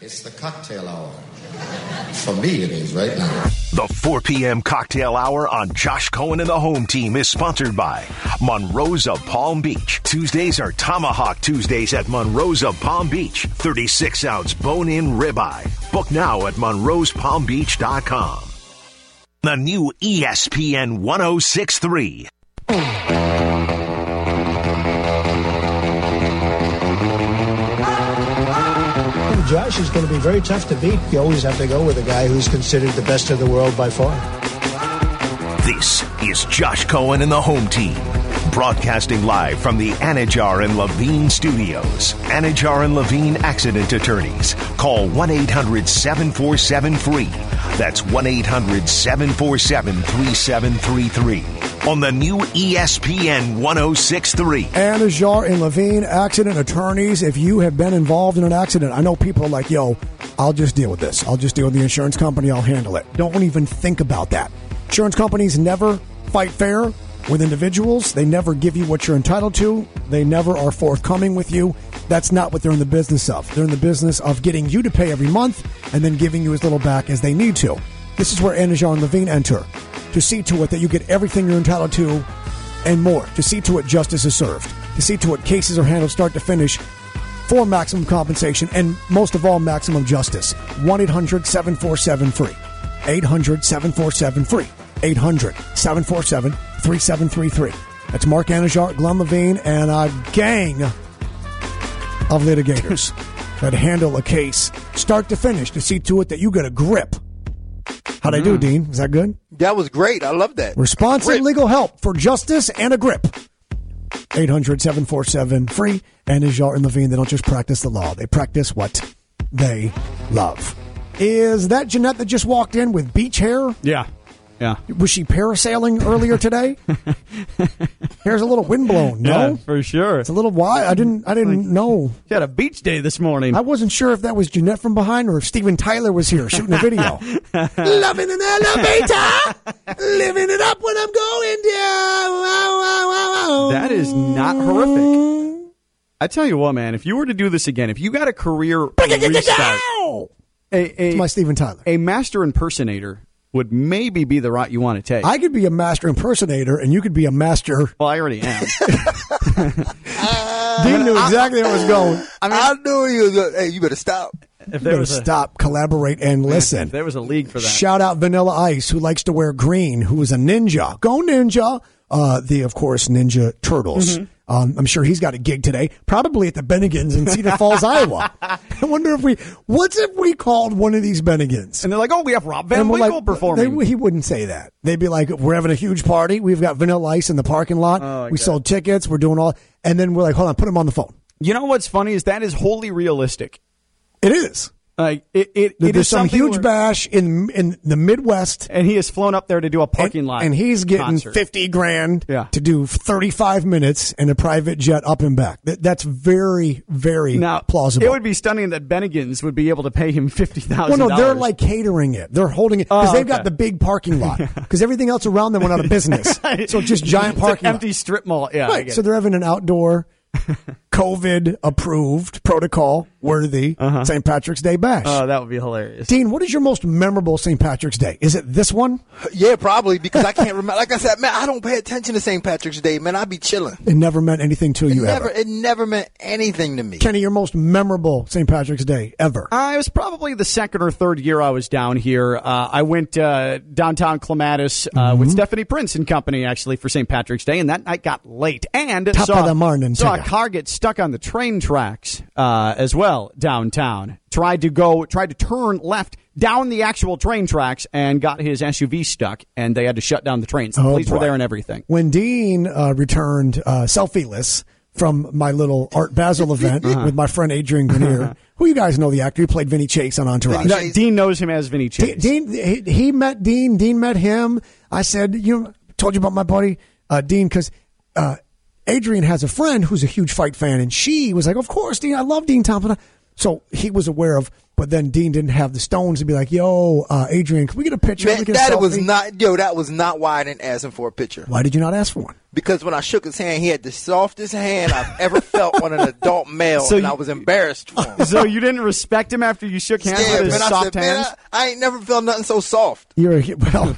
It's the cocktail hour. For me, it is right now. The 4 p.m. cocktail hour on Josh Cohen and the home team is sponsored by Monroe's of Palm Beach. Tuesdays are Tomahawk Tuesdays at Monroe's of Palm Beach. 36 ounce bone in ribeye. Book now at monroespalmbeach.com. The new ESPN 1063. Josh is going to be very tough to beat. You always have to go with a guy who's considered the best in the world by far. This is Josh Cohen and the home team. Broadcasting live from the Anidjar and Levine studios. Anidjar and Levine accident attorneys. Call 1 800 747 free. That's 1 800 747 3733. On the new ESPN 1063. Anidjar and Levine accident attorneys. If you have been involved in an accident, I know people are like, yo, I'll just deal with this. I'll just deal with the insurance company. I'll handle it. Don't even think about that. Insurance companies never fight fair with individuals. They never give you what you're entitled to. They never are forthcoming with you. That's not what they're in the business of. They're in the business of getting you to pay every month and then giving you as little back as they need to. This is where Anidjar and Levine enter to see to it that you get everything you're entitled to and more. To see to it justice is served. To see to it cases are handled start to finish for maximum compensation and most of all maximum justice. 1 800 747 free. 800 747 free. 800 747 3733. That's Marc Anidjar, Glenn Levine, and a gang of litigators that handle a case start to finish to see to it that you get a grip. How'd I do, mm-hmm. Din? Is that good? That was great. I love that. Response Grip. legal help for justice and a grip. 800 747 free. Anidjar and Levine, they don't just practice the law, they practice what they love. Is that Jeanette that just walked in with beach hair? Yeah. Yeah. Was she parasailing earlier today? Hair's a little windblown, no? Yeah, for sure. It's a little wide. I didn't I didn't know. She had a beach day this morning. I wasn't sure if that was Jeanette from behind or if Steven Tyler was here shooting a video. Loving an elevator, living it up when I'm going down. Wow, wow, wow, wow. that is not horrific. I tell you what, man, if you were to do this again, if you got a career restart, a, a, It's my Steven Tyler. a master impersonator would maybe be the route you want to take. I could be a master impersonator, and you could be a master. well, I already am. Din knew exactly where I was going. I, knew you was going, hey, you better stop. if You there better was a, stop, collaborate, and listen. if there was a league for that. Shout out Vanilla Ice, who likes to wear green, who is a ninja. Go ninja! Uh, the, of course, Ninja Turtles. Mm-hmm. Um, I'm sure he's got a gig today, probably at the Bennigan's in Cedar Falls, Iowa. I wonder if we, what's if we called one of these Bennigans? and they're like, oh, we have Rob Van Winkle like, performing. they- he wouldn't say that. They'd be like, we're having a huge party. We've got Vanilla Ice in the parking lot. Oh, we get sold tickets. We're doing all, and then we're like, hold on, put him on the phone. you know what's funny is that is wholly realistic. It is. Like it, it, it There's is some huge where- bash in in the Midwest. and he has flown up there to do a parking and, lot, and he's getting concert. 50 grand Yeah. to do 35 minutes in a private jet up and back. That, that's very, very Now, plausible. It would be stunning that Bennigan's would be able to pay him fifty thousand. well, no, they're like catering it. They're holding it because Oh, they've okay. got the big parking lot. Because everything else around them went out of business. So just giant parking lot. empty strip mall. Yeah, Right. So they're having an outdoor, COVID approved, protocol worthy St. Patrick's Day bash. oh, that would be hilarious. Din, what is your most memorable St. Patrick's Day? Is it this one? Yeah, probably because I can't remember. Like I said, man, I don't pay attention to St. Patrick's Day, man. I'd be chilling. It never meant anything to It you never, ever. it never meant anything to me. Kenny, your most memorable St. Patrick's Day ever. Uh, it was probably the second or third year I was down here. Uh, I went uh, downtown Clematis uh, Mm-hmm. with Stephanie Prince and company actually for St. Patrick's Day, and that night got late. And Top saw, of the morning, saw a car get stuck on the train tracks uh, as well downtown. Tried to go, tried to turn left down the actual train tracks and got his SUV stuck, and they had to shut down the trains. The Oh, police were there and everything. When Din uh, returned uh, selfieless from my little Art Basel event Uh-huh. with my friend Adrian Grenier, who you guys know the actor, he played Vinny Chase on Entourage. No. Din knows him as Vinny Chase. Din he, he met Din. Din met him. I said, you know, told you about my buddy uh, Din because uh, Adrian has a friend who's a huge fight fan, and she was like, "Of course, Din. I love Din Thompson." So he was aware of, but then Din didn't have the stones to be like, "Yo, uh, Adrian, can we get a picture? Man, Can we a that was not yo. That was not why I didn't ask him for a picture. Why did you not ask for one? Because when I shook his hand, he had the softest hand I've ever felt on an adult male, So and you- I was embarrassed for him. So you didn't respect him after you shook hands Yeah, with his man, I soft said, man, hands? I, I ain't never felt nothing so soft. You're a, well.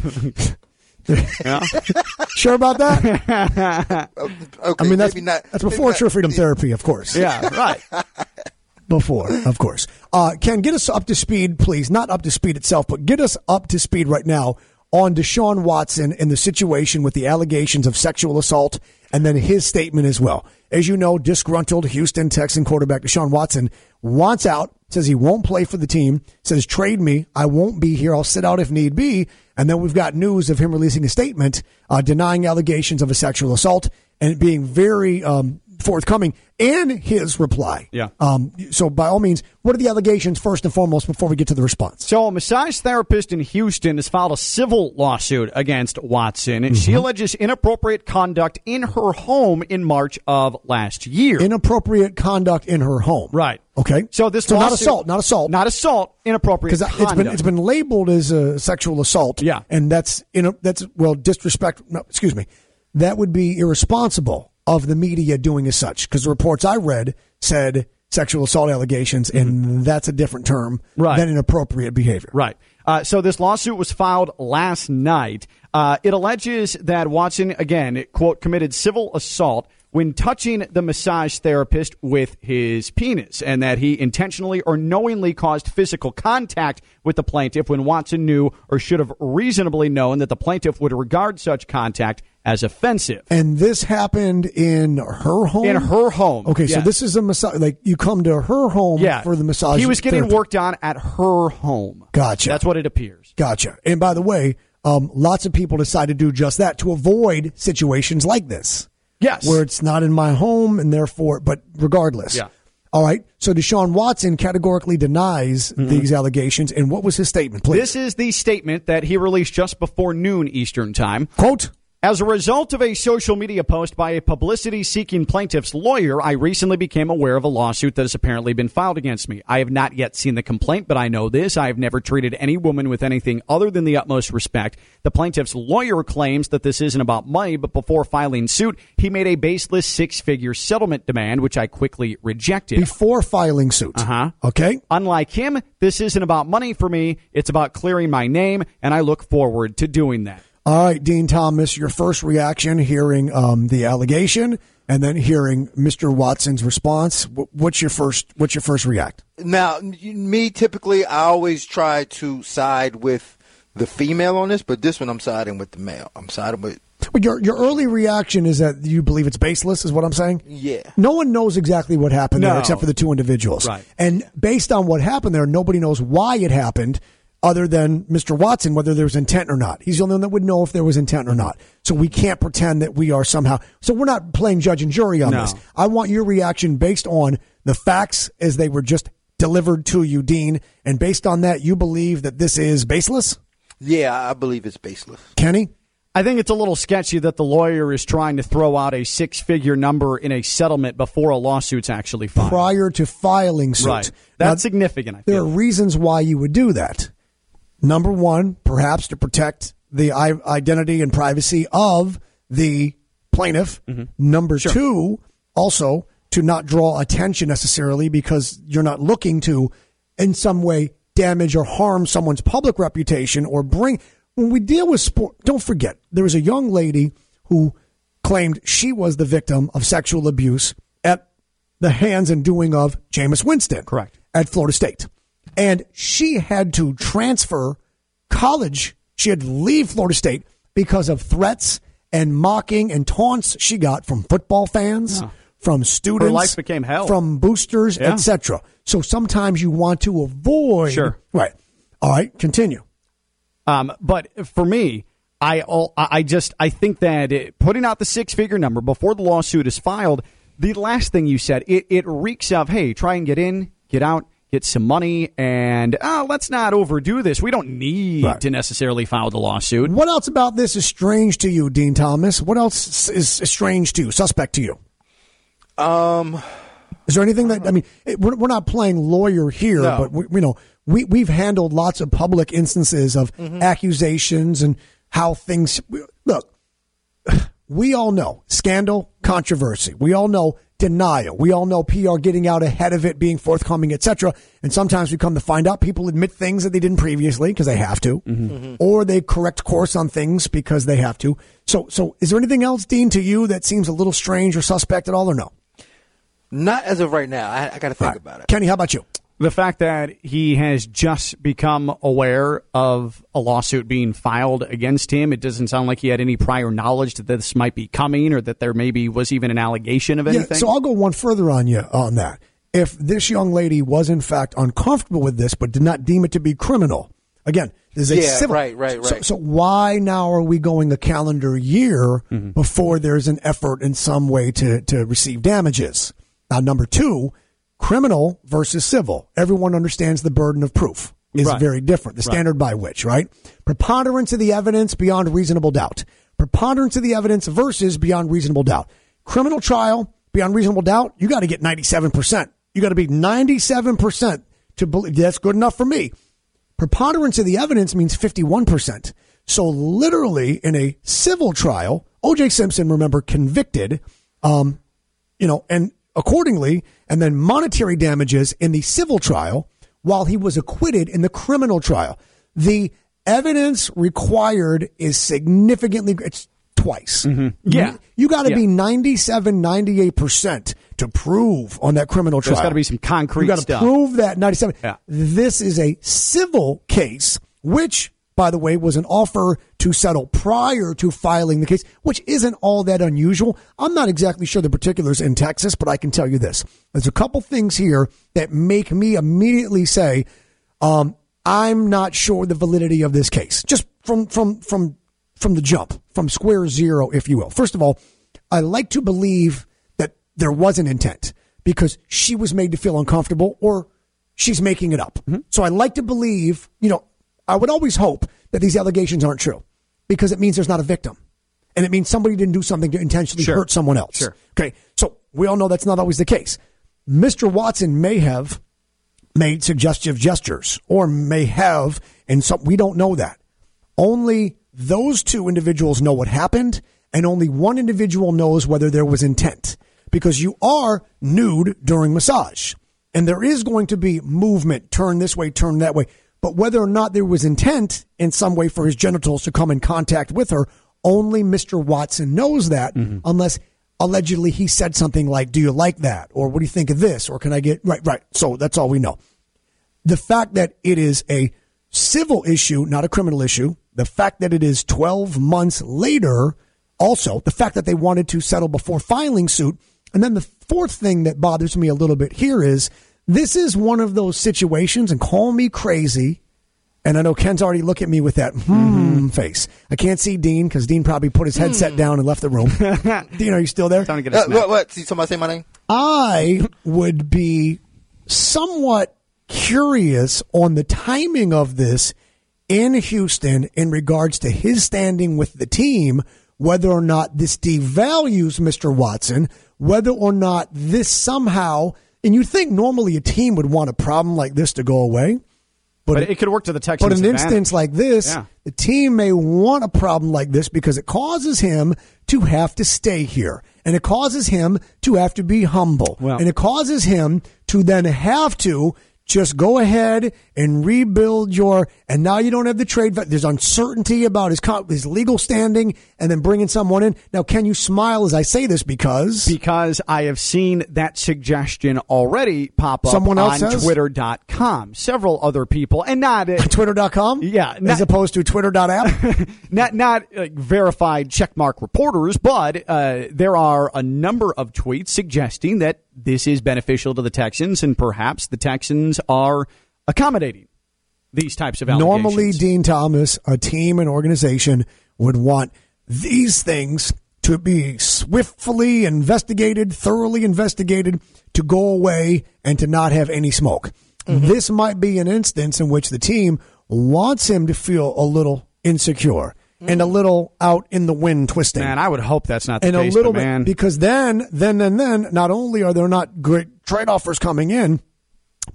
sure about that? Okay, I mean, that's maybe not. that's maybe before not- True Freedom Therapy, of course. yeah, right. before, of course. Uh, Ken, get us up to speed, please. Not up to speed itself, but get us up to speed right now on Deshaun Watson and the situation with the allegations of sexual assault and then his statement as well. As you know, disgruntled Houston Texan quarterback Deshaun Watson wants out, says he won't play for the team, says trade me, I won't be here, I'll sit out if need be. And then we've got news of him releasing a statement uh, denying allegations of a sexual assault and being very um, forthcoming in his reply. Yeah. Um, so, by all means, what are the allegations first and foremost before we get to the response? So, a massage therapist in Houston has filed a civil lawsuit against Watson, and Mm-hmm. she alleges inappropriate conduct in her home in March of last year. Inappropriate conduct in her home. right. Okay. So this so not assault, not assault, not assault, inappropriate because it's been it's been labeled as a sexual assault. Yeah. and that's in a, that's well disrespect. No, excuse me, that would be irresponsible of the media doing as such because the reports I read said sexual assault allegations, and that's a different term Mm-hmm. Right. than inappropriate behavior. Right. Uh, so this lawsuit was filed last night. Uh, it alleges that Watson, again, quote, committed civil assault when touching the massage therapist with his penis, and that he intentionally or knowingly caused physical contact with the plaintiff when Watson knew or should have reasonably known that the plaintiff would regard such contact as offensive. And this happened in her home. In her home, Okay, so this is a massage. Like you come to her home yeah, for the massage. He was getting therapy. worked on at her home. Gotcha. That's what it appears. Gotcha. And by the way, um, lots of people decide to do just that to avoid situations like this. Yes. Where it's not in my home and therefore, but regardless. Yeah. All right. So Deshaun Watson categorically denies these allegations. And what was his statement, please? Mm-hmm. This is the statement that he released just before noon Eastern Time. Quote. As a result of a social media post by a publicity seeking plaintiff's lawyer, I recently became aware of a lawsuit that has apparently been filed against me. I have not yet seen the complaint, but I know this. I have never treated any woman with anything other than the utmost respect. The plaintiff's lawyer claims that this isn't about money, but before filing suit, he made a baseless six figure settlement demand, which I quickly rejected. Before filing suit. Uh-huh. Okay. Unlike him, this isn't about money for me. It's about clearing my name, and I look forward to doing that. All right, Din Thomas, your first reaction hearing um, the allegation and then hearing Mr. Watson's response. What's your first? What's your first react? Now, me typically, I always try to side with the female on this, but this one I'm siding with the male. I'm siding with But your your early reaction is that you believe it's baseless, is what I'm saying. yeah. No one knows exactly what happened there except for the two individuals. Right. And based on what happened there, nobody knows why it happened other than Mr. Watson, whether there was intent or not. He's the only one that would know if there was intent or not. So we can't pretend that we are somehow. So we're not playing judge and jury on No. this. I want your reaction based on the facts as they were just delivered to you, Din. And based on that, you believe that this is baseless? Yeah, I believe it's baseless. Kenny? I think it's a little sketchy that the lawyer is trying to throw out a six figure number in a settlement before a lawsuit's actually filed. Prior to filing suit. Right. Now, That's significant, I There are reasons why you would do that. Number one, perhaps to protect the i- identity and privacy of the plaintiff. Mm-hmm. Number two, also to not draw attention necessarily because you're not looking to, in some way, damage or harm someone's public reputation or bring. When we deal with sport, don't forget, there was a young lady who claimed she was the victim of sexual abuse at the hands and doing of Jameis Winston. Correct. At Florida State. And she had to transfer college. She had to leave Florida State because of threats and mocking and taunts she got from football fans, from students. life became hell. From boosters, Yeah. etc. So sometimes you want to avoid. Sure. Right. All right. Continue. Um, but for me, I all I just I think that it, putting out the six figure number before the lawsuit is filed, the last thing you said, it, it reeks of hey, try and get in, get out, get some money, and oh, let's not overdo this. We don't need Right. to necessarily file the lawsuit. What else about this is strange to you, Din Thomas? What else is is strange to you, suspect to you? Um, Is there anything that I mean? It, we're, we're not playing lawyer here, No. but we, you know, we we've handled lots of public instances of accusations and how things look. We all know scandal, controversy. We all know denial. We all know PR getting out ahead of it, being forthcoming, etc. And sometimes we come to find out people admit things that they didn't previously because they have to, mm-hmm. Mm-hmm. or they correct course on things because they have to. So, so is there anything else, Din, to you that seems a little strange or suspect at all, or no? Not as of right now. I, I got to think All right. about it. Kenny, how about you? The fact that he has just become aware of a lawsuit being filed against him, it doesn't sound like he had any prior knowledge that this might be coming or that there maybe was even an allegation of anything. Yeah, so I'll go one further on you on that. If this young lady was in fact uncomfortable with this, but did not deem it to be criminal, again, there's a Yeah, civil. right, right, So, right. so why now are we going a calendar year Mm-hmm. before there's an effort in some way to to receive damages? Now, number two, criminal versus civil. Everyone understands the burden of proof is Right. very different. The standard by which, right? Preponderance of the evidence beyond reasonable doubt. Preponderance of the evidence versus beyond reasonable doubt. Criminal trial beyond reasonable doubt, you got to get 97%. You got to be 97% to believe that's good enough for me. Preponderance of the evidence means 51%. So literally in a civil trial, OJ Simpson, remember, convicted, um, you know, and accordingly, and then monetary damages in the civil trial while he was acquitted in the criminal trial. The evidence required is significantly, it's twice. Mm-hmm. Yeah. You, you got to Yeah. be 97, 98% to prove on that criminal trial. There's gotta be some concrete You got to prove that 97. Yeah. This is a civil case, which, by the way, was an offer to settle prior to filing the case, which isn't all that unusual. I'm not exactly sure the particulars in Texas, but I can tell you this. There's a couple things here that make me immediately say, um, I'm not sure the validity of this case. Just from from from from the jump, from square zero, if you will. First of all, I like to believe that there was an intent because she was made to feel uncomfortable or she's making it up. So I like to believe, you know, I would always hope that these allegations aren't true because it means there's not a victim. And it means somebody didn't do something to intentionally Sure. hurt someone else. Sure. Okay. So we all know that's not always the case. Mr. Watson may have made suggestive gestures or may have, and some, we don't know that. Only those two individuals know what happened, and only one individual knows whether there was intent because you are nude during massage. And there is going to be movement, turn this way, turn that way. But whether or not there was intent in some way for his genitals to come in contact with her, only Mr. Watson knows that, mm-hmm. unless allegedly he said something like, Do you like that? Or what do you think of this? Or can I get, right, right. So that's all we know the fact that it is a civil issue, not a criminal issue, the fact that it is 12 months later, also the fact that they wanted to settle before filing suit. And then the fourth thing that bothers me a little bit here is this is one of those situations, and call me crazy. And I know Ken's already looking at me with that hmm face. I can't see Din because Din probably put his headset down and left the room. Din, are you still there? Time to get a Uh, what? What? See somebody say my name? I would be somewhat curious on the timing of this in Houston in regards to his standing with the team, whether or not this devalues Mr. Watson, whether or not this somehow, and you'd think normally a team would want a problem like this to go away. But it could work to the Texans' But in an advantage. instance like this, Yeah. the team may want a problem like this because it causes him to have to stay here. And it causes him to have to be humble. Well- and it causes him to then have to just go ahead and rebuild your. And now you don't have the trade. There's uncertainty about his his legal standing, and then bringing someone in. Now, can you smile as I say this because because I have seen that suggestion already pop up Someone else on has? Twitter.com. Several other people, and not uh, Twitter.com? Yeah, as opposed to Twitter.app? not not uh, verified checkmark reporters, but uh, there are a number of tweets suggesting that this is beneficial to the Texans, and perhaps the Texans are accommodating these types of allegations. Normally, Din Thomas, a team and organization would want these things to be swiftly investigated, thoroughly investigated, to go away and to not have any smoke. Mm-hmm. This might be an instance in which the team wants him to feel a little insecure. And a mm. little out in the wind twisting. Man, I would hope that's not the and case. a little but man. bit because then, then, and then, not only are there not great trade offers coming in,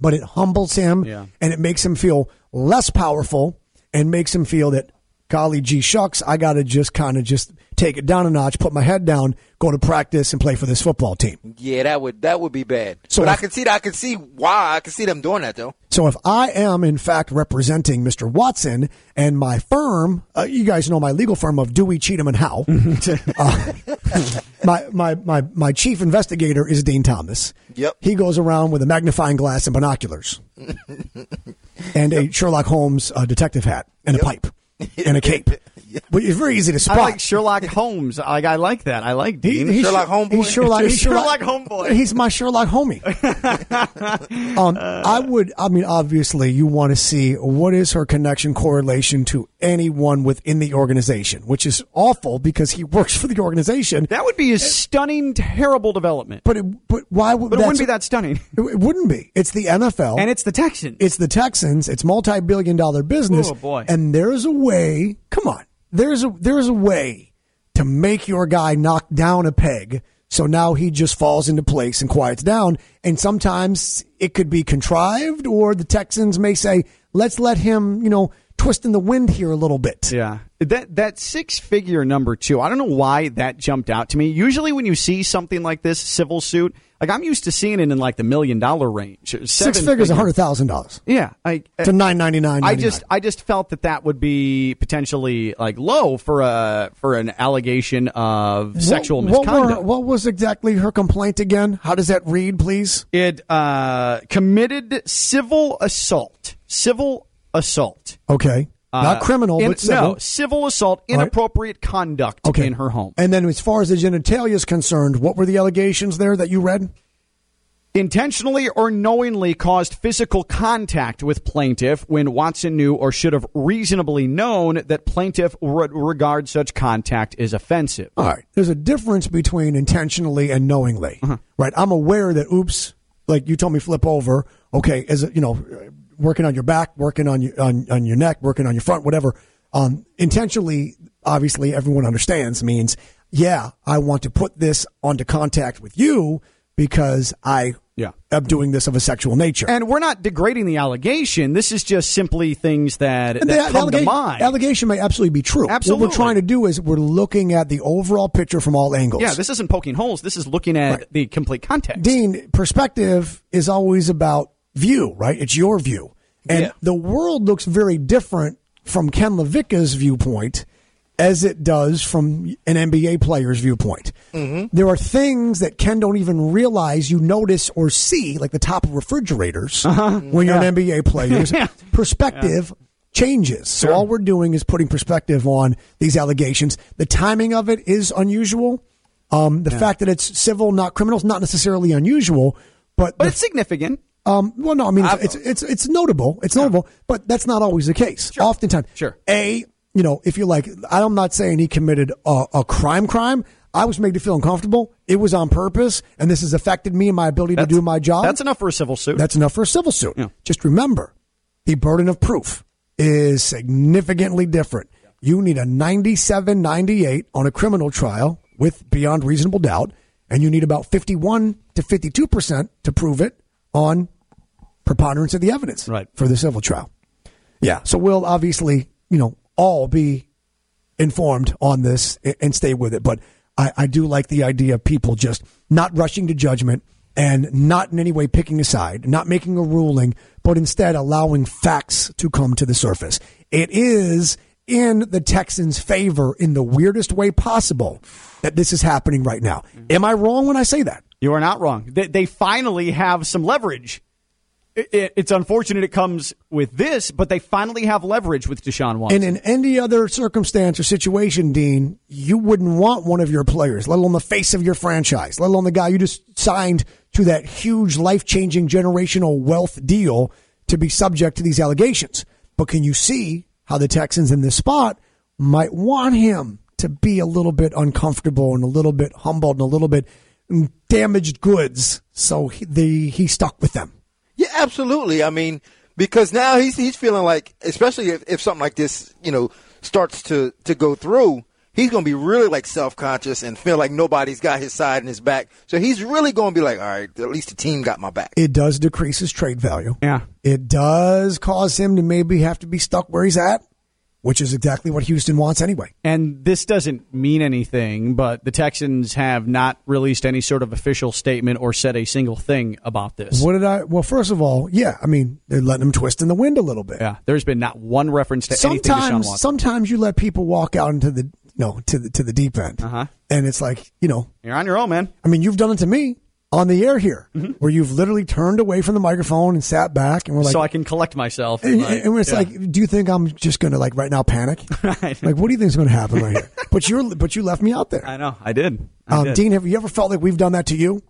but it humbles him Yeah. and it makes him feel less powerful and makes him feel that, golly gee shucks, I got to just kind of just take it down a notch, put my head down, go to practice, and play for this football team. Yeah, that would that would be bad. So but I can see that. I can see why. I can see them doing that though. So if I am in fact representing Mr. Watson and my firm, uh, you guys know my legal firm of Dewey, Cheatham and Howe. uh, my, my my my chief investigator is Din Thomas. Yep. He goes around with a magnifying glass and binoculars, and a Sherlock Holmes uh, detective hat and a pipe and a cape. But it's very easy to I spot. like Sherlock Holmes. Like I like that. I like He- he's Sherlock Homeboy? He's Sherlock, he's Sherlock Homeboy. He's my Sherlock homie. um, I would. I mean, obviously, you want to see what is her connection correlation to anyone within the organization, which is awful because he works for the organization. that would be a stunning, terrible development. But it, but why would? But it wouldn't be that stunning. It, it wouldn't be. It's the NFL, And it's the Texans. it's the Texans. It's multi-billion-dollar business. Oh, boy. And there's a way. Come on, there's a there's a way to make your guy knock down a peg. So now he just falls into place and quiets down. And sometimes it could be contrived, or the Texans may say, "Let's let him, you know, twist in the wind here a little bit." Yeah. That that six figure number too. I don't know why that jumped out to me. Usually when you see something like this civil suit, like I'm used to seeing it in like the million dollar range. Six figures, a hundred thousand dollars Yeah. I, to nine ninety nine. I just I just felt that that would be potentially like low for a for an allegation of sexual what, misconduct. What, were, what was exactly her complaint again? How does that read, please? it uh, committed civil assault. Civil assault. Okay, not Uh, criminal, in- but civil. No, civil assault, inappropriate conduct okay. in her home. And then, as far as the genitalia is concerned, what were the allegations there that you read? intentionally or knowingly caused physical contact with plaintiff when Watson knew or should have reasonably known that plaintiff would regard such contact as offensive. All right. There's a difference between intentionally and knowingly. Uh-huh. Right. I'm aware that, oops, like you told me flip over. Okay. Is it, you know, working on your back, working on your, on, on your neck, working on your front, whatever. Um, intentionally, obviously everyone understands means, yeah, I want to put this onto contact with you because I Yeah. am doing this of a sexual nature. And we're not degrading the allegation. This is just simply things that, And that the come to allegation, mind. allegation may absolutely be true. Absolutely. What we're trying to do is we're looking at the overall picture from all angles. yeah, this isn't poking holes. This is looking at Right. the complete context. Din, perspective is always about view, right? It's your view. And Yeah. the world looks very different from Ken Levicka's viewpoint as it does from an NBA player's viewpoint. There are things that Ken don't even realize you notice or see, like the top of refrigerators, when you're an NBA player. Perspective changes. So all we're doing is putting perspective on these allegations. The timing of it is unusual. Um, the fact that it's civil, not criminal, is not necessarily unusual. But, but the it's significant. Um, well, no, I mean it's, it's it's it's notable. It's notable, but that's not always the case. Oftentimes, Sure. A, you know, if you're like, I'm not saying he committed a, a crime. Crime. I was made to feel uncomfortable. It was on purpose, and this has affected me and my ability to do my job. That's enough for a civil suit. That's enough for a civil suit. Yeah. Just remember, the burden of proof is significantly different. You need a 97, 98 on a criminal trial with beyond reasonable doubt, and you need about 51 to 52% to prove it on preponderance of the evidence Right. for the civil trial. Yeah. So we'll obviously, you know, all be informed on this and stay with it. But I, I do like the idea of people just not rushing to judgment and not in any way picking a side, not making a ruling, but instead allowing facts to come to the surface. It is in the Texans' favor in the weirdest way possible that this is happening right now. Mm-hmm. Am I wrong when I say that? You are not wrong. They, they finally have some leverage. It, it, it's unfortunate it comes with this, but they finally have leverage with Deshaun Watson. And in any other circumstance or situation, Din, you wouldn't want one of your players, let alone the face of your franchise, let alone the guy you just signed to that huge life changing generational wealth deal to be subject to these allegations. But can you see how the Texans in this spot might want him to be a little bit uncomfortable and a little bit humbled and a little bit damaged goods? So he, the, he stuck with them. Yeah, absolutely. I mean, because now he's he's feeling like, especially if, if something like this, you know, starts to to go through, he's going to be really like self conscious and feel like nobody's got his side and his back. So he's really going to be like, all right, at least the team got my back. It does decrease his trade value. Yeah. It does cause him to maybe have to be stuck where he's at, which is exactly what Houston wants anyway. And this doesn't mean anything, but the Texans have not released any sort of official statement or said a single thing about this. What did I? Well, first of all, yeah, I mean they're letting them twist in the wind a little bit. Yeah, there's been not one reference to anything to Sean Sometimes, Watson. sometimes you let people walk out into the no to the to the deep end, Uh-huh. and it's like you know, You're on your own, man. I mean, you've done it to me on the air here, Mm-hmm. where you've literally turned away from the microphone and sat back, and we're like, so I can collect myself. and, Like, and it's yeah. like, do you think I'm just going to like right now panic? Right. Like, what do you think is going to happen right here? But you're but you left me out there. I know, I did. I Um, did. Din, have you ever felt like we've done that to you?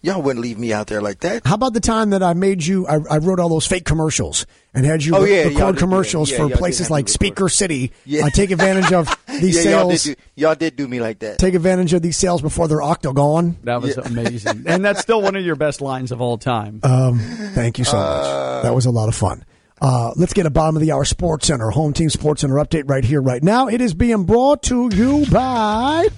Y'all wouldn't leave me out there like that. How about the time that I made you? I, I wrote all those fake commercials and had you Oh, re- yeah, record commercials yeah, for y'all places like. Speaker City. Yeah. Uh, take advantage of these yeah, y'all sales. did, do, y'all did do me like that. Take advantage of these sales before they're octagon. That was amazing. and that's still one of your best lines of all time. Um, thank you so much. That was a lot of fun. Uh, let's get a bottom of the hour Sports Center, Home Team Sports Center update right here, right now. It is being brought to you by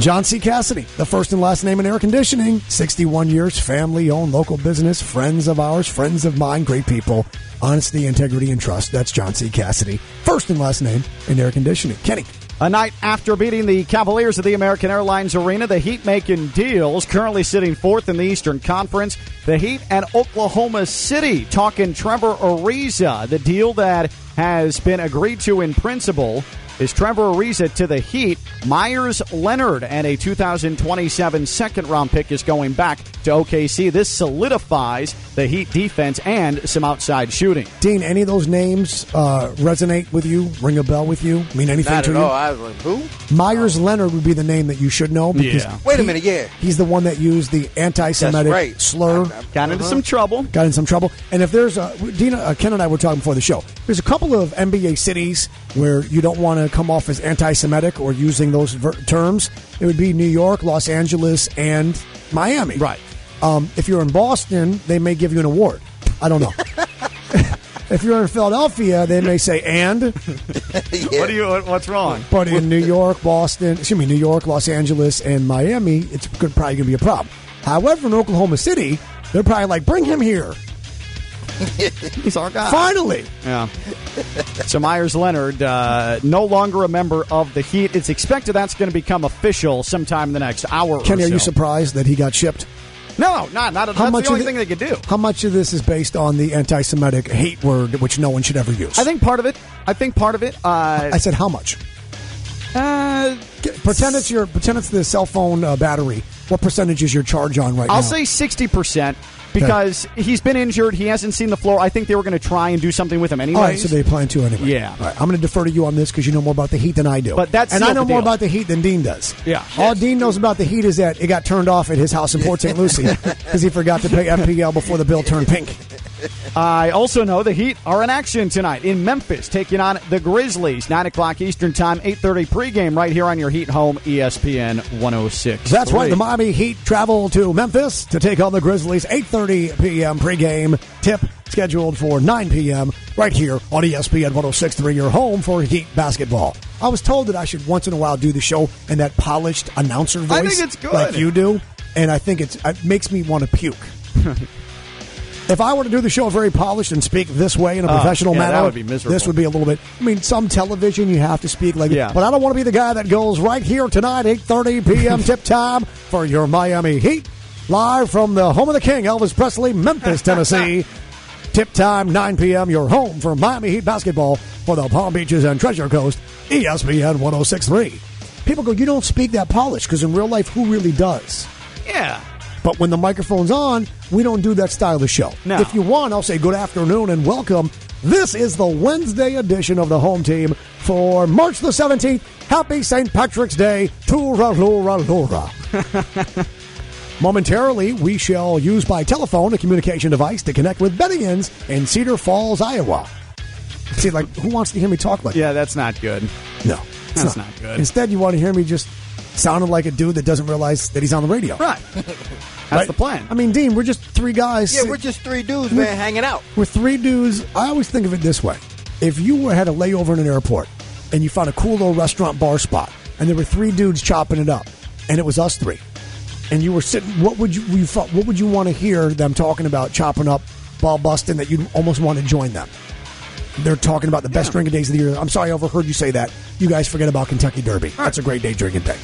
John C. Cassidy, the first and last name in air conditioning. 61 years, family owned, local business, friends of ours, friends of mine, great people. Honesty, integrity, and trust. That's John C. Cassidy, first and last name in air conditioning. Kenny. A night after beating the Cavaliers at the American Airlines Arena, the Heat making deals, currently sitting fourth in the Eastern Conference. The Heat and Oklahoma City talking Trevor Ariza. The deal that has been agreed to in principle is Trevor Ariza to the Heat. Meyers Leonard and a 2027 second round pick is going back to OKC. This solidifies the Heat defense and some outside shooting. Din, any of those names uh, resonate with you? Ring a bell with you? Mean anything Not to at you? all. I was like, who? Meyers Leonard would be the name that you should know because Yeah. Wait a he- minute, yeah. he's the one that used the anti-Semitic right. slur. I- I- Got into some trouble. Got in some trouble, and if there's a Dina, uh, Ken and I were talking before the show. There's a couple of NBA cities where you don't want to come off as anti-Semitic or using those ver- terms. It would be New York, Los Angeles, and Miami. Right. Um, if you're in Boston, they may give you an award. I don't know. if you're in Philadelphia, they may say and. Yeah. What do you? What's wrong? But in New York, Boston, excuse me, New York, Los Angeles, and Miami, it's probably going to be a problem. However, in Oklahoma City, they're probably like, bring him here. He's our guy. Finally. Yeah. so Meyers Leonard, uh, no longer a member of the Heat. It's expected that's going to become official sometime in the next hour. Kenny, or are you surprised that he got shipped? No, not not. That's the of only the- thing they could do. How much of this is based on the anti Semitic hate word, which no one should ever use? I think part of it. I think part of it. Uh, I said how much? uh, Pretend it's your pretend it's the cell phone uh, battery. What percentage is your charge on right now? I'll say sixty percent because he's been injured. He hasn't seen the floor. I think they were going to try and do something with him anyway. All right, so they plan to anyway. Yeah. All right, I'm going to defer to you on this because you know more about the Heat than I do. But that's and I know more about the Heat than Din does. Yeah. All Din knows about the Heat is that it got turned off at his house in Port St. Lucie because he forgot to pay FPL before the bill turned pink. I also know the Heat are in action tonight in Memphis, taking on the Grizzlies. Nine o'clock Eastern Time, eight thirty pregame, right here on your Heat home, ESPN one hundred six. That's right. The Miami Heat travel to Memphis to take on the Grizzlies. 8:30 p.m. pregame tip scheduled for 9 p.m. right here on ESPN 106.3, your home for Heat basketball. I was told that I should once in a while do the show in that polished announcer voice, I think it's good. like you do, and I think it's it makes me want to puke. If I were to do the show very polished and speak this way in a Oh, professional yeah, manner, that would be miserable. This would be a little bit. I mean, some television you have to speak like, Yeah. but I don't want to be the guy that goes right here tonight, eight thirty p.m. tip time for your Miami Heat, live from the home of the King, Elvis Presley, Memphis, Tennessee. tip time nine p.m. Your home for Miami Heat basketball for the Palm Beaches and Treasure Coast, ESPN 106.3. People go, you don't speak that polished because in real life, who really does? Yeah. But when the microphone's on, we don't do that style of show. No. If you want, I'll say good afternoon and welcome. This is the Wednesday edition of the home team for March the 17th. Happy St. Patrick's Day. Tura Lura Lura. Momentarily, we shall use by telephone a communication device to connect with Bennigan's in Cedar Falls, Iowa. See, like, who wants to hear me talk like Yeah, that's not good. No. That's not good. Instead, you want to hear me just sounding like a dude that doesn't realize that he's on the radio. Right. That's the plan. I mean, Din, we're just three guys. Yeah, sit- we're just three dudes, man, hanging out. We're three dudes. I always think of it this way: if you were, had a layover in an airport and you found a cool little restaurant bar spot, and there were three dudes chopping it up, and it was us three, and you were sitting, what would you, you thought- what would you want to hear them talking about chopping up, ball busting that you almost want to join them? They're talking about the best drinking days of the year. I'm sorry, I overheard you say that. You guys forget about Kentucky Derby. That's a great day drinking day.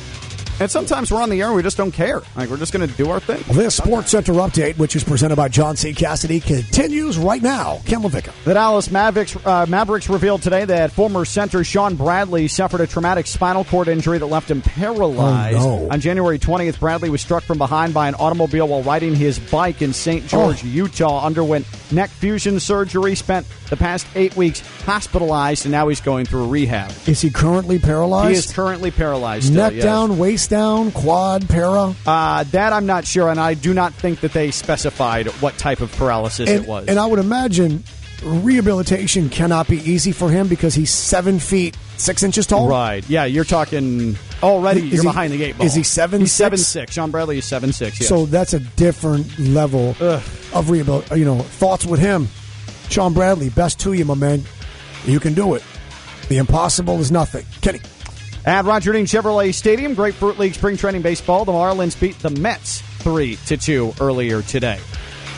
And sometimes we're on the air and we just don't care. Like, we're just going to do our thing. This Sports Center update, which is presented by John C. Cassidy, continues right now. Ken Levica. The Dallas Mavericks, uh, Mavericks revealed today that former center Shawn Bradley suffered a traumatic spinal cord injury that left him paralyzed. Oh, no. On January 20th, Bradley was struck from behind by an automobile while riding his bike in St. George, Oh. Utah. Underwent neck fusion surgery, spent the past eight weeks hospitalized, and now he's going through rehab. Is he currently paralyzed? He is currently paralyzed. still, Neck yes. down, waist down, quad, para. Uh, that I'm not sure, and I do not think that they specified what type of paralysis and, it was. and I would imagine rehabilitation cannot be easy for him because he's seven feet six inches tall. Right. Yeah, you're talking already. Is you're he- behind the gate ball. is he seven He's six? seven six. Shawn Bradley is seven six. Yes. So that's a different level of rehabilitation. You know, thoughts with him. Shawn Bradley, best to you, my man. You can do it. The impossible is nothing. Kenny. at Roger Dean Chevrolet Stadium, Grapefruit League spring training baseball. The Marlins beat the Mets three to two earlier today,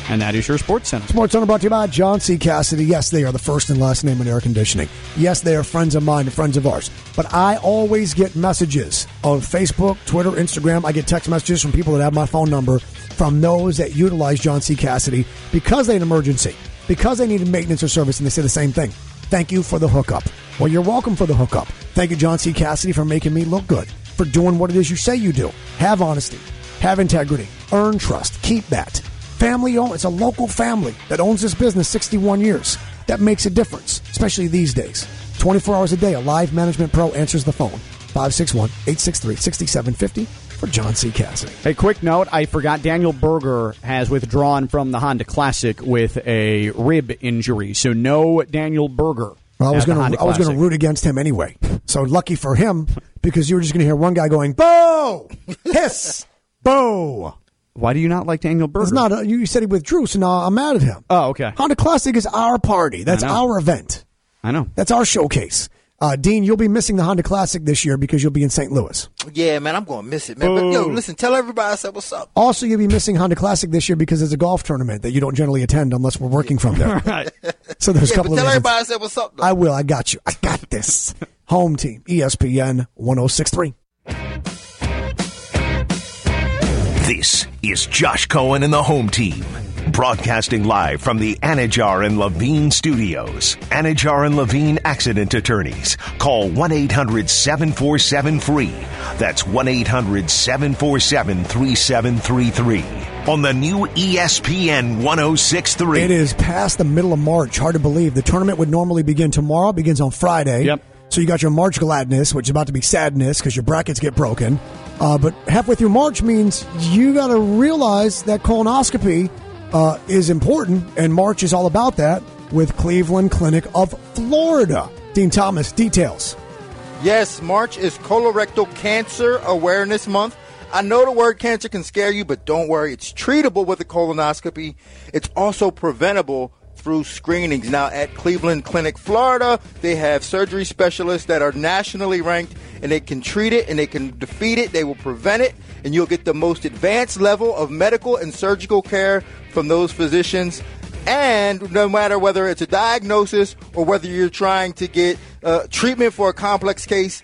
and that is your Sports Center. Sports Center brought to you by John C. Cassidy. Yes, they are the first and last name in air conditioning. Yes, they are friends of mine and friends of ours. But I always get messages on Facebook, Twitter, Instagram. I get text messages from people that have my phone number from those that utilize John C. Cassidy because they had an emergency, because they needed maintenance or service, and they say the same thing. Thank you for the hookup. Well, you're welcome for the hookup. Thank you, John C. Cassidy, for making me look good, for doing what it is you say you do. Have honesty, have integrity, earn trust, keep that. Family owned. It's a local family that owns this business 61 years. That makes a difference, especially these days. 24 hours a day, a live management pro answers the phone. 561 863 6750 for John C. Cassidy. A quick note: I forgot Daniel Berger has withdrawn from the Honda Classic with a rib injury, so no Daniel Berger. Well, I was going to I was going to root against him anyway. So lucky for him because you were just going to hear one guy going boo, hiss, boo. Why do you not like Daniel Berger? It's not. A, you said he withdrew, so now I'm mad at him. Oh, okay. Honda Classic is our party. That's our event. I know. That's our showcase. Uh, Din, you'll be missing the Honda Classic this year because you'll be in St. Louis. Yeah, man, I'm going to miss it, man. But yo, listen, tell everybody I said what's up. Also, you'll be missing Honda Classic this year because it's a golf tournament that you don't generally attend unless we're working from there. Right. So there's a Yeah, couple but of tell reasons. everybody I said what's up. Though. I will. I got you. I got this. Home team, ESPN 1063. This is Josh Cohen and the home team. Broadcasting live from the Anidjar and Levine studios. Anidjar and Levine accident attorneys. Call 1 800 747 free. That's 1 800 747 3733. On the new ESPN 1063. It is past the middle of March. Hard to believe. The tournament would normally begin tomorrow. It begins on Friday. Yep. So you got your March gladness, which is about to be sadness because your brackets get broken. Uh, but halfway through March means you got to realize that colonoscopy uh, is important, and March is all about that with Cleveland Clinic of Florida. Din Thomas, details. Yes, March is colorectal cancer awareness month. I know the word cancer can scare you, but don't worry. It's treatable with a colonoscopy. It's also preventable through screenings. Now, at Cleveland Clinic, Florida, they have surgery specialists that are nationally ranked and they can treat it and they can defeat it. They will prevent it and you'll get the most advanced level of medical and surgical care from those physicians. And no matter whether it's a diagnosis or whether you're trying to get uh, treatment for a complex case,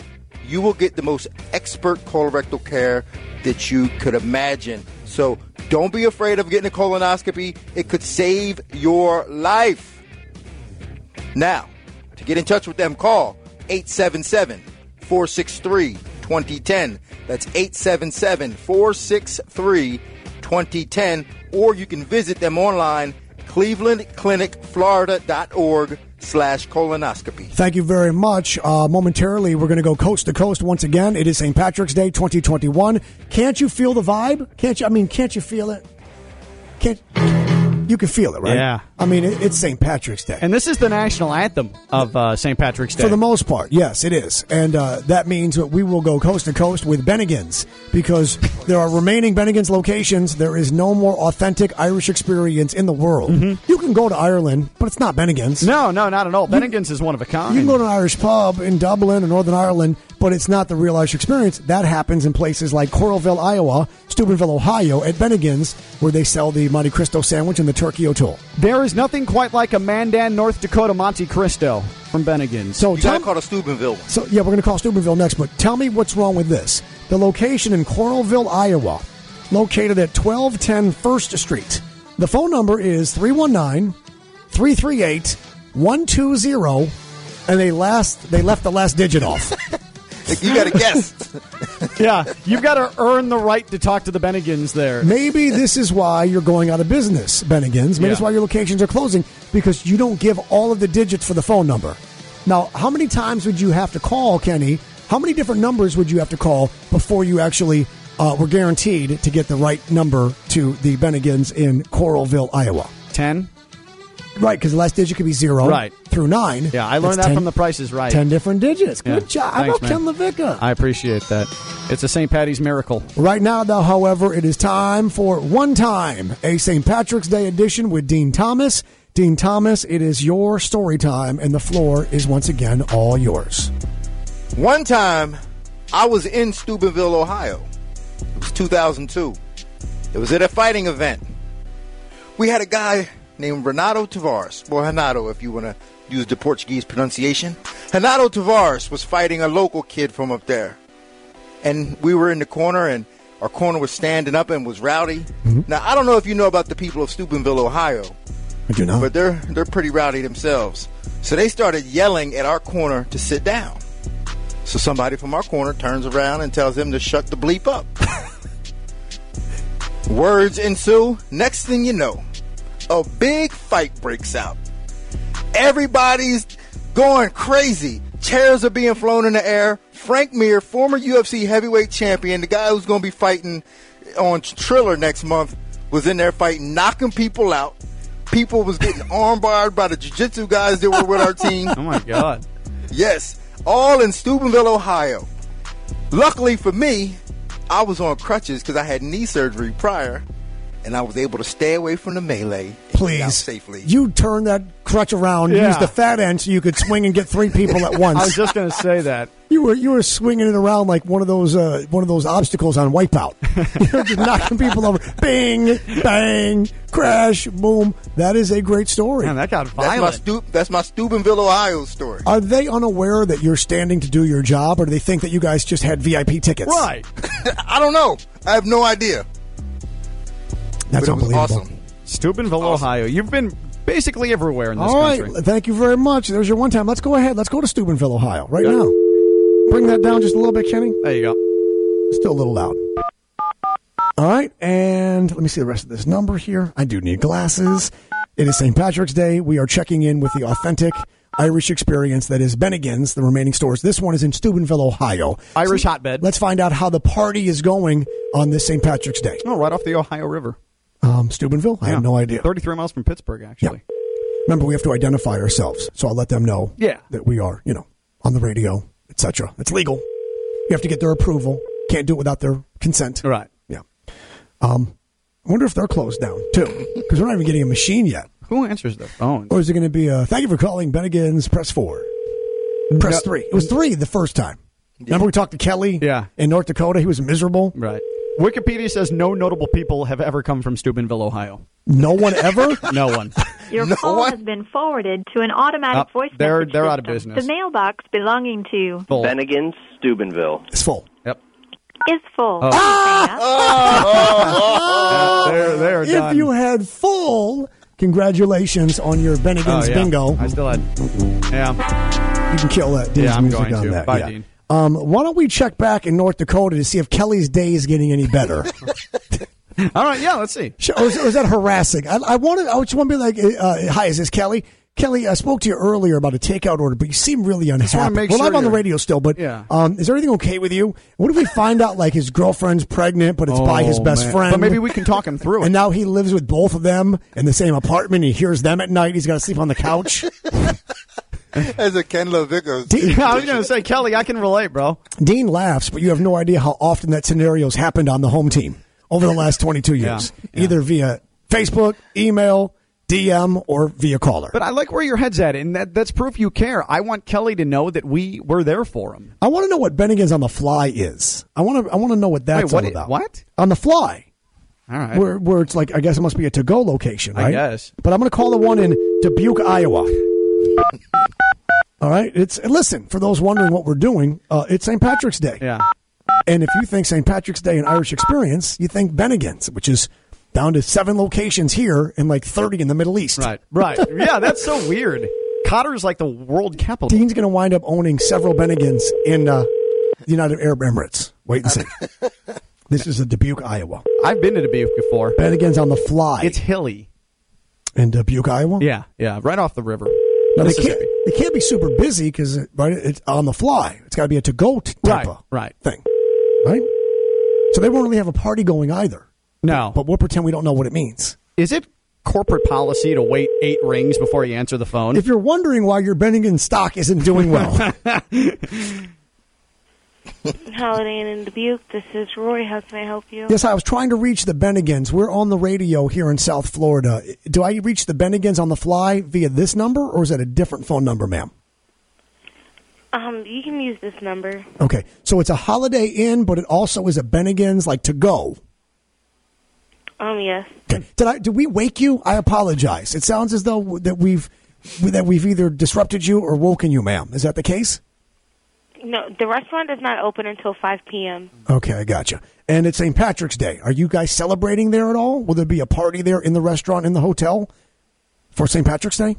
you will get the most expert colorectal care that you could imagine. So don't be afraid of getting a colonoscopy. It could save your life. Now, to get in touch with them, call 877 463 2010. That's 877 463 2010. Or you can visit them online, clevelandclinicflorida.org slash colonoscopy. Thank you very much. Uh, momentarily, we're going to go coast to coast once again. It is St. Patrick's Day 2021. Can't you feel the vibe? Can't you? I mean, can't you feel it? Can't. You can feel it, right? Yeah. I mean, it, it's St. Patrick's Day. And this is the national anthem of uh, St. Patrick's Day. For the most part, yes, it is. And uh, that means that we will go coast to coast with Bennigan's because there are remaining Bennigan's locations. There is no more authentic Irish experience in the world. You can go to Ireland, but it's not Bennigan's. no, no, not at all. Bennigan's is one of a kind. You can go to an Irish pub in Dublin or Northern Ireland, but it's not the real Irish experience. That happens in places like Coralville, Iowa, Steubenville, Ohio, at Bennigan's, where they sell the Monte Cristo sandwich and the turkey o'toole. there is nothing quite like a Mandan, North Dakota Monte Cristo from Bennigan's. So You tell gotta call the Steubenville. So yeah, we're going to call Steubenville next, but tell me what's wrong with this. The location in Coralville, Iowa, located at 1210 First Street. The phone number is 319-338-120 and they last they left the last digit off. You gotta guess. yeah, you've got to earn the right to talk to the Bennigans there. Maybe this is why you're going out of business, Bennigan's. Maybe Yeah. that's why your locations are closing because you don't give all of the digits for the phone number. Now, how many times would you have to call, Kenny? How many different numbers would you have to call before you actually uh, were guaranteed to get the right number to the Bennigan's in Coralville, Iowa? Ten. Right, because the last digit could be zero Right. through nine. Yeah, I learned That's that 10 from the prices right. Ten different digits. Good Yeah. job. Thanks, How about Ken man. I appreciate that. It's a St. Patty's miracle. Right now, though, however, it is time for One Time, a St. Patrick's Day edition with Din Thomas. Din Thomas, it is your story time, and the floor is once again all yours. One time, I was in Steubenville, Ohio. It was 2002. It was at a fighting event. We had a guy named Renato Tavares. or Renato, if you want to use the Portuguese pronunciation. Renato Tavares was fighting a local kid from up there. And we were in the corner, and our corner was standing up and was rowdy. Mm-hmm. Now, I don't know if you know about the people of Steubenville, Ohio I do not. but they're they're pretty rowdy themselves. So they started yelling at our corner to sit down. So somebody from our corner turns around and tells them to shut the bleep up. Words ensue. Next thing you know, a big fight breaks out. Everybody's going crazy. Chairs are being flown in the air. Frank Mir, former UFC heavyweight champion, the guy who's going to be fighting on Triller next month, was in there fighting, knocking people out. People was getting armbarred by the jiu-jitsu guys that were with our team. Oh my God. Yes, all in Steubenville, Ohio. Luckily for me, I was on crutches because I had knee surgery prior, and I was able to stay away from the melee. and get out Please, safely. you turn that crutch around, Yeah. use the fat end so you could swing and get three people at once. I was just going to say that. You were you were swinging it around like one of those uh, one of those obstacles on Wipeout. You're just knocking people over. Bing, bang, crash, boom. That is a great story. Man, that got that's my violent. Stu- that's my Steubenville, Ohio story. Are they unaware that you're standing to do your job, or do they think that you guys just had VIP tickets? right. I don't know. I have no idea. That's but it was unbelievable. awesome. Steubenville, Ohio. You've been basically everywhere in this All right, country. thank you very much. There's your one time. Let's go ahead. Let's go to Steubenville, Ohio, right now. Bring that down just a little bit, Kenny. There you go. Still a little loud. All right, and let me see the rest of this number here. I do need glasses. It is St. Patrick's Day. We are checking in with the authentic Irish experience that is Bennigan's, the remaining stores. This one is in Steubenville, Ohio. Irish hotbed. Let's find out how the party is going on this St. Patrick's Day. Oh, right off the Ohio River. Um, Steubenville? I have no idea. 33 miles from Pittsburgh, actually. Remember, we have to identify ourselves, so I'll let them know Yeah. that we are, you know, on the radio, etc. It's legal. You have to get their approval. Can't do it without their consent. Right. Yeah. Um, I wonder if they're closed down too, because we're not even getting a machine yet. Who answers the phone? Or is it going to be a thank you for calling Bennigan's? Press four, press No. three. It was three the first time. Remember we talked to Kelly? Yeah. In North Dakota, he was miserable. Right. Wikipedia says no notable people have ever come from Steubenville, Ohio. No one ever. No one. Your No call one- has been forwarded to an automatic Oh, voice they're- message they're out of business. The mailbox belonging to Full. Bennigan's, Steubenville. it's full. Yep. is full. Oh. Please hang up. They're, they're If done. you had full, congratulations on your Oh, Bennigan's yeah. bingo. I still had. Yeah. You can kill that. Din's Yeah, I'm music going on to. that. Bye, yeah. Din. Um, why don't we check back in North Dakota to see if Kelly's day is getting any better? All right. Yeah. Let's see. Sh- or, is, or is that harassing? I, I wanted. I just want to be like, uh, "Hi, is this Kelly? Kelly, I spoke to you earlier about a takeout order, but you seem really unhappy. wanna make We're sure live on the radio still, but Yeah. um, is everything okay with you? What if we find out like his girlfriend's pregnant, but it's by his Oh, best man. friend? But maybe we can talk him through it. And now he lives with both of them in the same apartment. He hears them at night. He's got to sleep on the couch. As a Ken LaVicka. Din, I was going to say, Kelly, I can relate, bro. Din laughs, but you have no idea how often that scenario's happened on the home team over the last 22 years, Yeah, yeah. either via Facebook, email, DM, or via caller. But I like where your head's at, and that, that's proof you care. I want Kelly to know that we were there for him. I want to know what Bennigan's on the fly is. I want to. I want to know what that's Wait, what all i- about. what? on the fly? All right. Where, where it's like I guess it must be a to go location, I right? guess. But I'm going to call the one in Dubuque, Iowa. All right. It's listen for those wondering what we're doing. Uh, it's St. Patrick's Day. yeah. And if you think St. Patrick's Day and Irish experience, you think Bennigan's, which is down to seven locations here and like 30 in the Middle East. Right. Right. yeah, that's so weird. Qatar's like the world capital. Din's going to wind up owning several Bennigan's in uh, the United Arab Emirates. Wait and see. this is a Dubuque, Iowa. I've been to Dubuque before. Bennigan's on the fly It's hilly. in Dubuque, Iowa. Yeah. Yeah. Right off the river. Now they can't, they can't be super busy because right, it's on the fly. It's got to be a to-go t- type Right, of right. thing, right? So they won't really have a party going either. No. But we'll pretend we don't know what it means. Is it corporate policy to wait eight rings before you answer the phone? If you're wondering why your Bennigan stock isn't doing well, Holiday Inn in Dubuque. This is Roy. How can I help you? yes, I was trying to reach the Bennigans. We're on the radio here in South Florida. Do I reach the Bennigans on the fly via this number, or is that a different phone number, ma'am? Um, you can use this number. Okay, so it's a Holiday Inn, but it also is a Bennigan's, like to go. Um, yes. Okay. Did I? Did we wake you? I apologize. It sounds as though that we've that we've either disrupted you or woken you, ma'am. Is that the case? No, the restaurant does not open until 5 p.m. Okay, I gotcha. And it's St. Patrick's Day. Are you guys celebrating there at all? Will there be a party there in the restaurant in the hotel for St. Patrick's Day?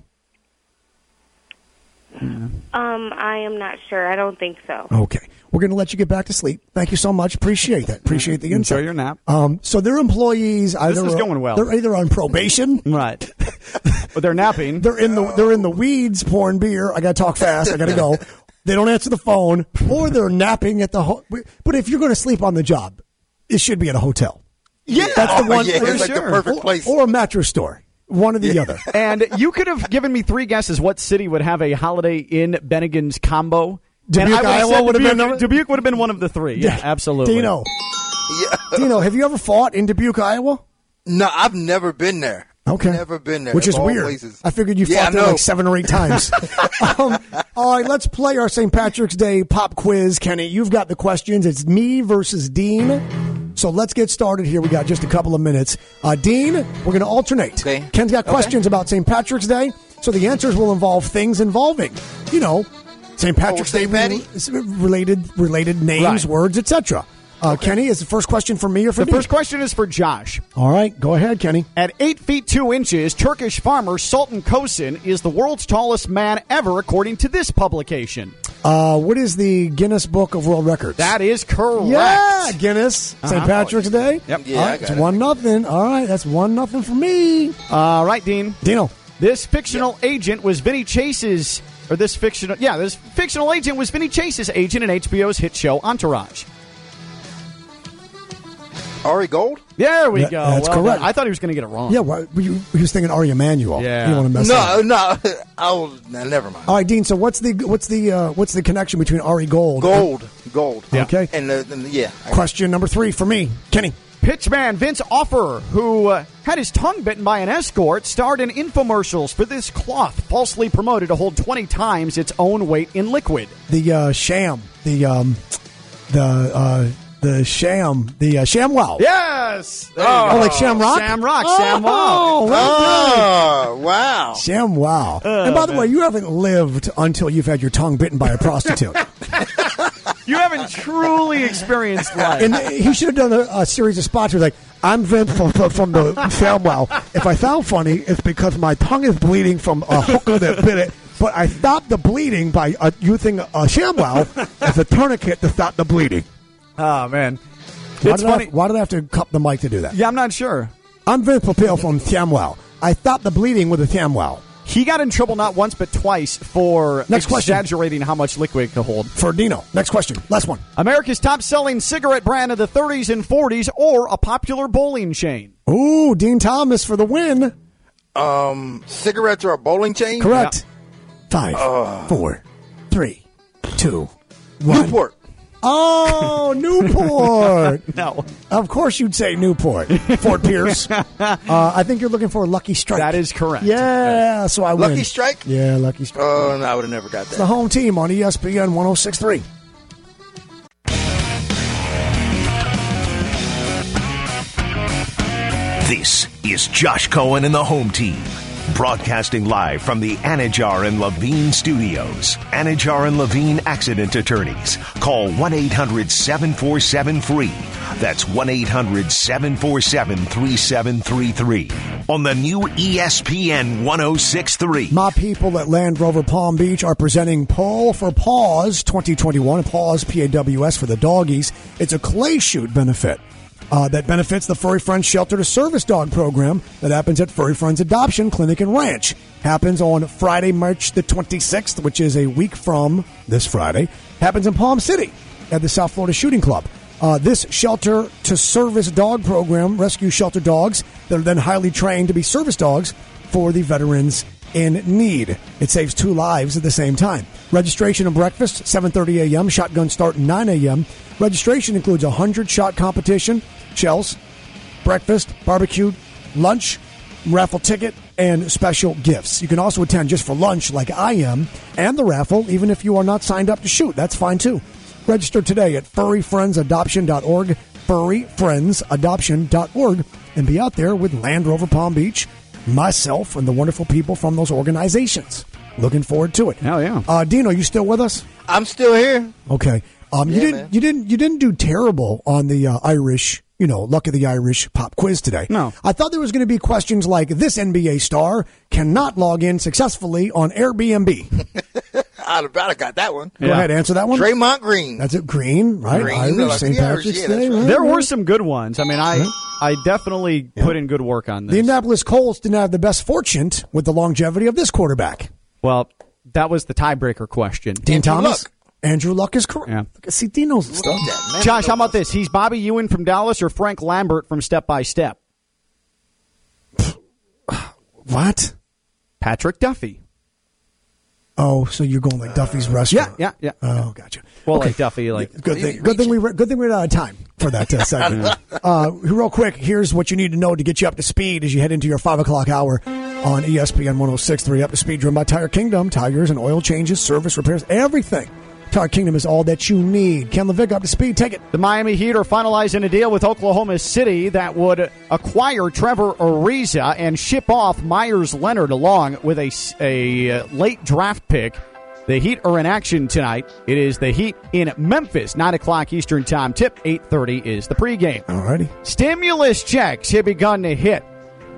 Um, I am not sure. I don't think so. Okay, we're going to let you get back to sleep. Thank you so much. Appreciate that. Appreciate the insight. Enjoy your nap. Um, so their employees either is going well. They're either on probation. right. but they're napping. They're in the they're in the weeds pouring beer. I got to talk fast. I got to go. They don't answer the phone, or they're napping at the. Ho- but if you're going to sleep on the job, it should be at a hotel. Yeah, That's the Oh, one. Yeah, for it's like the sure. perfect or, place. or a mattress store. One or the other. and you could have given me three guesses what city would have a Holiday Inn Bennigan's combo. Dubuque, and I would have Iowa would have been Dubuque, number- Dubuque would have been one of the three. Yeah, absolutely. Dino, yeah. Dino, have you ever fought in Dubuque, Iowa? No, I've never been there. Okay. Never been there. Which is weird. places. I figured you Yeah, fought there like seven or eight times. um, all right, let's play our St. Patrick's Day pop quiz. Kenny, you've got the questions. It's me versus Din. So let's get started here. We got just a couple of minutes. Uh, Din, we're going to alternate. Okay. Ken's got Okay. questions about St. Patrick's Day. So the answers will involve things involving, you know, St. Patrick's Day St. Patty? related related names, Right. words, etc. Uh, Kenny, is the first question for me or for The Din? first question is for Josh. All right, go ahead, Kenny. At 8 feet 2 inches, Turkish farmer Sultan Kosen is the world's tallest man ever, according to this publication. Uh, what is the Guinness Book of World Records? That is correct. Yeah, Guinness. St. Uh-huh. Patrick's Day. Yep. Yeah, All I right, got it's it. one nothing. All right, that's one nothing for me. All right, Din. Dino. This fictional agent was Vinny Chase's, or this fictional, yeah, this fictional agent was Vinny Chase's agent in HBO's hit show Entourage. Ari Gold? There we That- go. that's Well correct. done. I thought he was going to get it wrong. Yeah, what, you, he was thinking Ari Emanuel. Yeah. You don't want to mess No, up. no. I'll no, never mind. All right, Din. So what's the what's the uh, what's the connection between Ari Gold? Gold, gold. Yeah. Okay. And, uh, and yeah, I- Question number three for me, Kenny. Pitchman Vince Offer, who uh, had his tongue bitten by an escort, starred in infomercials for this cloth falsely promoted to hold 20 times its own weight in liquid. The uh, sham. The um, the uh, the sham. The uh, sham wow. Yes! There you Oh, go. like Shamrock? Shamrock, Oh, Sam Wow. well. Oh, wow. Sham wow. Oh, and by the way, you haven't lived until you've had your tongue bitten by a prostitute. You haven't truly experienced life. and he should have done a, a series of spots where he's like, I'm Vince from, from, from the ShamWow. If I sound funny, it's because my tongue is bleeding from a hooker that bit it. But I stopped the bleeding by uh, using a ShamWow as a tourniquet to stop the bleeding. Oh, man. Why It's did, I, funny. why did I have to cup the mic to do that? Yeah, I'm not sure. I'm Vince Papil from ShamWow. I stopped the bleeding with a ShamWow. He got in trouble not once but twice for Next question. exaggerating how much liquid it could hold. For Dino. Next question. Last one. America's top selling cigarette brand of the 30s and 40s or a popular bowling chain? Ooh, Din Thomas for the win. Um, cigarettes are a bowling chain. Correct. Five, four, three, two, one. Newport. Oh, Newport. No. of course you'd say Newport. Fort Pierce. uh, I think you're looking for a Lucky Strike. That is correct. Yeah, so I win. Lucky Strike. Yeah, Lucky Strike. Oh, no, I would have never got that. the home team on ESPN 1063. This is Josh Cohen and the home team. Broadcasting live from the Anidjar and Levine studios. Anidjar and Levine accident attorneys. Call 1 800 747 free. That's 1 800 747 3733. On the new ESPN 1063. My people at Land Rover Palm Beach are presenting Pull for Paws 2021. Paws, P A W S for the doggies. It's a clay shoot benefit. Uh, that benefits the Furry Friends Shelter to Service Dog program that happens at Furry Friends Adoption Clinic and Ranch. Happens on Friday, March the 26th, which is a week from this Friday. Happens in Palm City at the South Florida Shooting Club. Uh, this shelter to service dog program rescues shelter dogs that are then highly trained to be service dogs for the veterans in need. It saves two lives at the same time. Registration and breakfast 7:30 a.m. Shotgun start 9 a.m. Registration includes a 100 shot competition, shells, breakfast, barbecue, lunch, raffle ticket, and special gifts. You can also attend just for lunch, like I am, and the raffle, even if you are not signed up to shoot. That's fine too. Register today at furryfriendsadoption.org, furryfriendsadoption.org, and be out there with Land Rover Palm Beach, myself, and the wonderful people from those organizations. Looking forward to it. Hell yeah. Uh, Dino, you still with us? I'm still here. Okay. Um, you didn't man. you didn't you didn't do terrible on the uh, Irish, you know, luck of the Irish pop quiz today. No. I thought there was going to be questions like this NBA star cannot log in successfully on Airbnb. I'd have, I'd got that one. Go Yeah. ahead, answer that one. Draymond Green. That's it. Green, right? Green, Irish, the St. Patrick's yeah, Day. right. right, There were some good ones. I mean, I I definitely put in good work on this. The this. Indianapolis Colts didn't have the best fortune with the longevity of this quarterback. well, that was the tiebreaker question. Din Thomas. Luck. Andrew Luck is correct. Yeah. See, Din knows the stuff. that, man. Josh, how about this? He's Bobby Ewing from Dallas or Frank Lambert from Step by Step? What? Patrick Duffy. Oh, so you're going like Duffy's restaurant? Yeah, yeah, yeah. Oh, gotcha. Well, like Duffy, like Good thing. Good thing we. re- Good thing we're out of time for that uh, segment. uh, real quick, here's what you need to know to get you up to speed as you head into your five o'clock hour on ESPN 106.3. Up to speed, driven by Tire Kingdom. Tires and oil changes, service repairs, everything. Tire Kingdom is all that you need. Ken LaVicka, up to speed. Take it. The Miami Heat are finalizing a deal with Oklahoma City that would acquire Trevor Ariza and ship off Meyers Leonard along with a, uh, late draft pick. The Heat are in action tonight. It is the Heat in Memphis, nine o'clock Eastern Time. Tip eight thirty is the pregame. Alrighty. Stimulus checks have begun to hit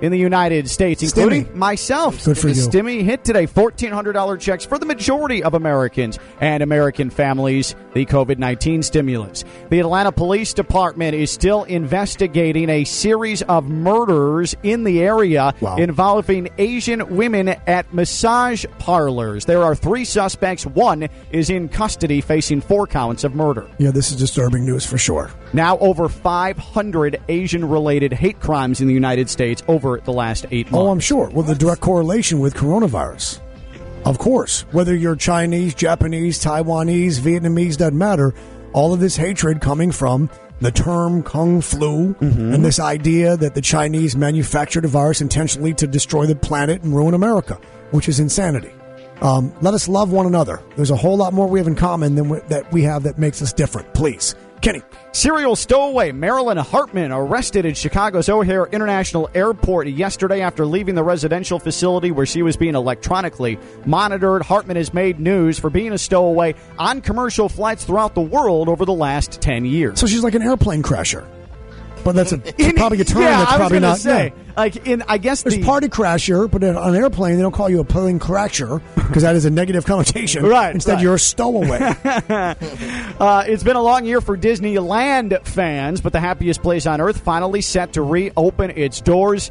in the United States, including Stimmy. myself. Good for the you. Stimmy hit today $1,400 checks for the majority of Americans and American families, the COVID 19 stimulus. The Atlanta Police Department is still investigating a series of murders in the area Wow. involving Asian women at massage parlors. There are three suspects. One is in custody facing four counts of murder. Yeah, this is disturbing news for sure. Now, over 500 Asian related hate crimes in the United States over the last eight months. Oh, I'm sure. Well, the direct correlation with coronavirus. Of course. Whether you're Chinese, Japanese, Taiwanese, Vietnamese, doesn't matter. All of this hatred coming from the term Kung Flu and this idea that the Chinese manufactured a virus intentionally to destroy the planet and ruin America, which is insanity. Um, let us love one another. There's a whole lot more we have in common than we, that we have that makes us different. Please. Kenny. Serial stowaway Marilyn Hartman arrested in Chicago's O'Hare International Airport yesterday after leaving the residential facility where she was being electronically monitored. Hartman has made news for being a stowaway on commercial flights throughout the world over the last 10 years. So she's like an airplane crasher. But that's a, probably a term yeah, that's I was probably not. say, yeah. like in I guess There's the party crasher, but on an airplane they don't call you a plane crasher because that is a negative connotation. Right, Instead, right. you're a stowaway. Uh, it's been a long year for Disneyland fans, but the happiest place on earth finally set to reopen its doors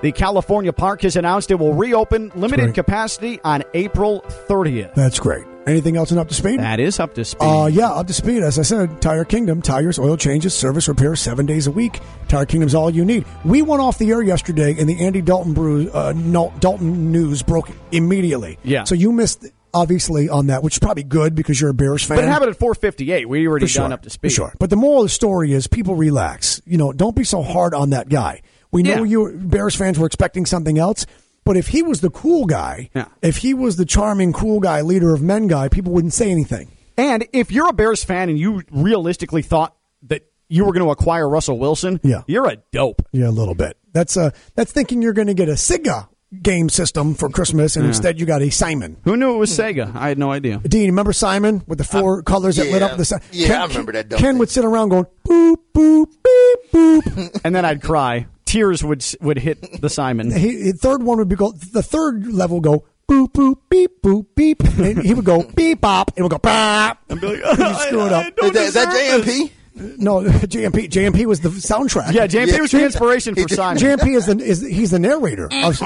The California Park has announced it will reopen limited capacity on April 30th. That's great. Anything else in up to speed? That is up to speed. Uh, yeah, up to speed. As I said, Tire Kingdom, tires, oil changes, service repairs, seven days a week. Tire Kingdom's all you need. We went off the air yesterday, and the Andy Dalton brew, uh, Dalton news broke immediately. Yeah. So you missed, obviously, on that, which is probably good because you're a Bears fan. but it happened at 458. We already For sure. up to speed. For sure. But the moral of the story is people relax. You know, don't be so hard on that guy. We know Yeah. you Bears fans were expecting something else, but if he was the cool guy, Yeah. if he was the charming, cool guy, leader of men guy, people wouldn't say anything. And if you're a Bears fan and you realistically thought that you were going to acquire Russell Wilson, Yeah. you're a dope. Yeah, a little bit. That's uh that's thinking you're going to get a Sega game system for Christmas, and instead you got a Simon. Who knew it was Sega? I had no idea. Din, remember Simon with the four colors that lit up the Simon? Yeah, I remember that dumb Ken thing. would sit around going boop boop beep boop. And then I'd cry. Tears would would hit the Simon. he, third one would be go. The third level would go boop boop beep boop beep. And he would go beep bop, it would go bop. And be like, you screw it up. Is that, is that JMP? No, JMP. JMP was the soundtrack. Yeah, JMP Yeah. was the inspiration for Simon. JMP is the is he's the narrator. Of,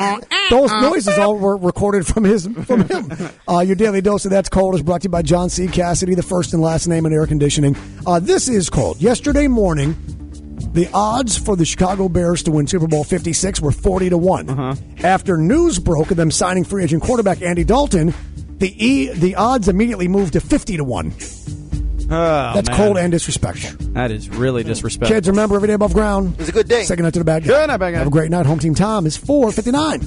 those noises all were recorded from his from him. Uh, your daily dose of that's cold is brought to you by John C. Cassidy, the first and last name in air conditioning. Uh, this is cold. Yesterday morning, the odds for the Chicago Bears to win Super Bowl Fifty Six were forty to one. Uh-huh. After news broke of them signing free agent quarterback Andy Dalton, the e the odds immediately moved to fifty to one. Oh, That's man. cold and disrespectful. That is really disrespectful. Kids, remember every day above ground. It's a good day. Second night to the bad guy. Good night, bad guy. Have a great night. Home team Tom is four fifty nine.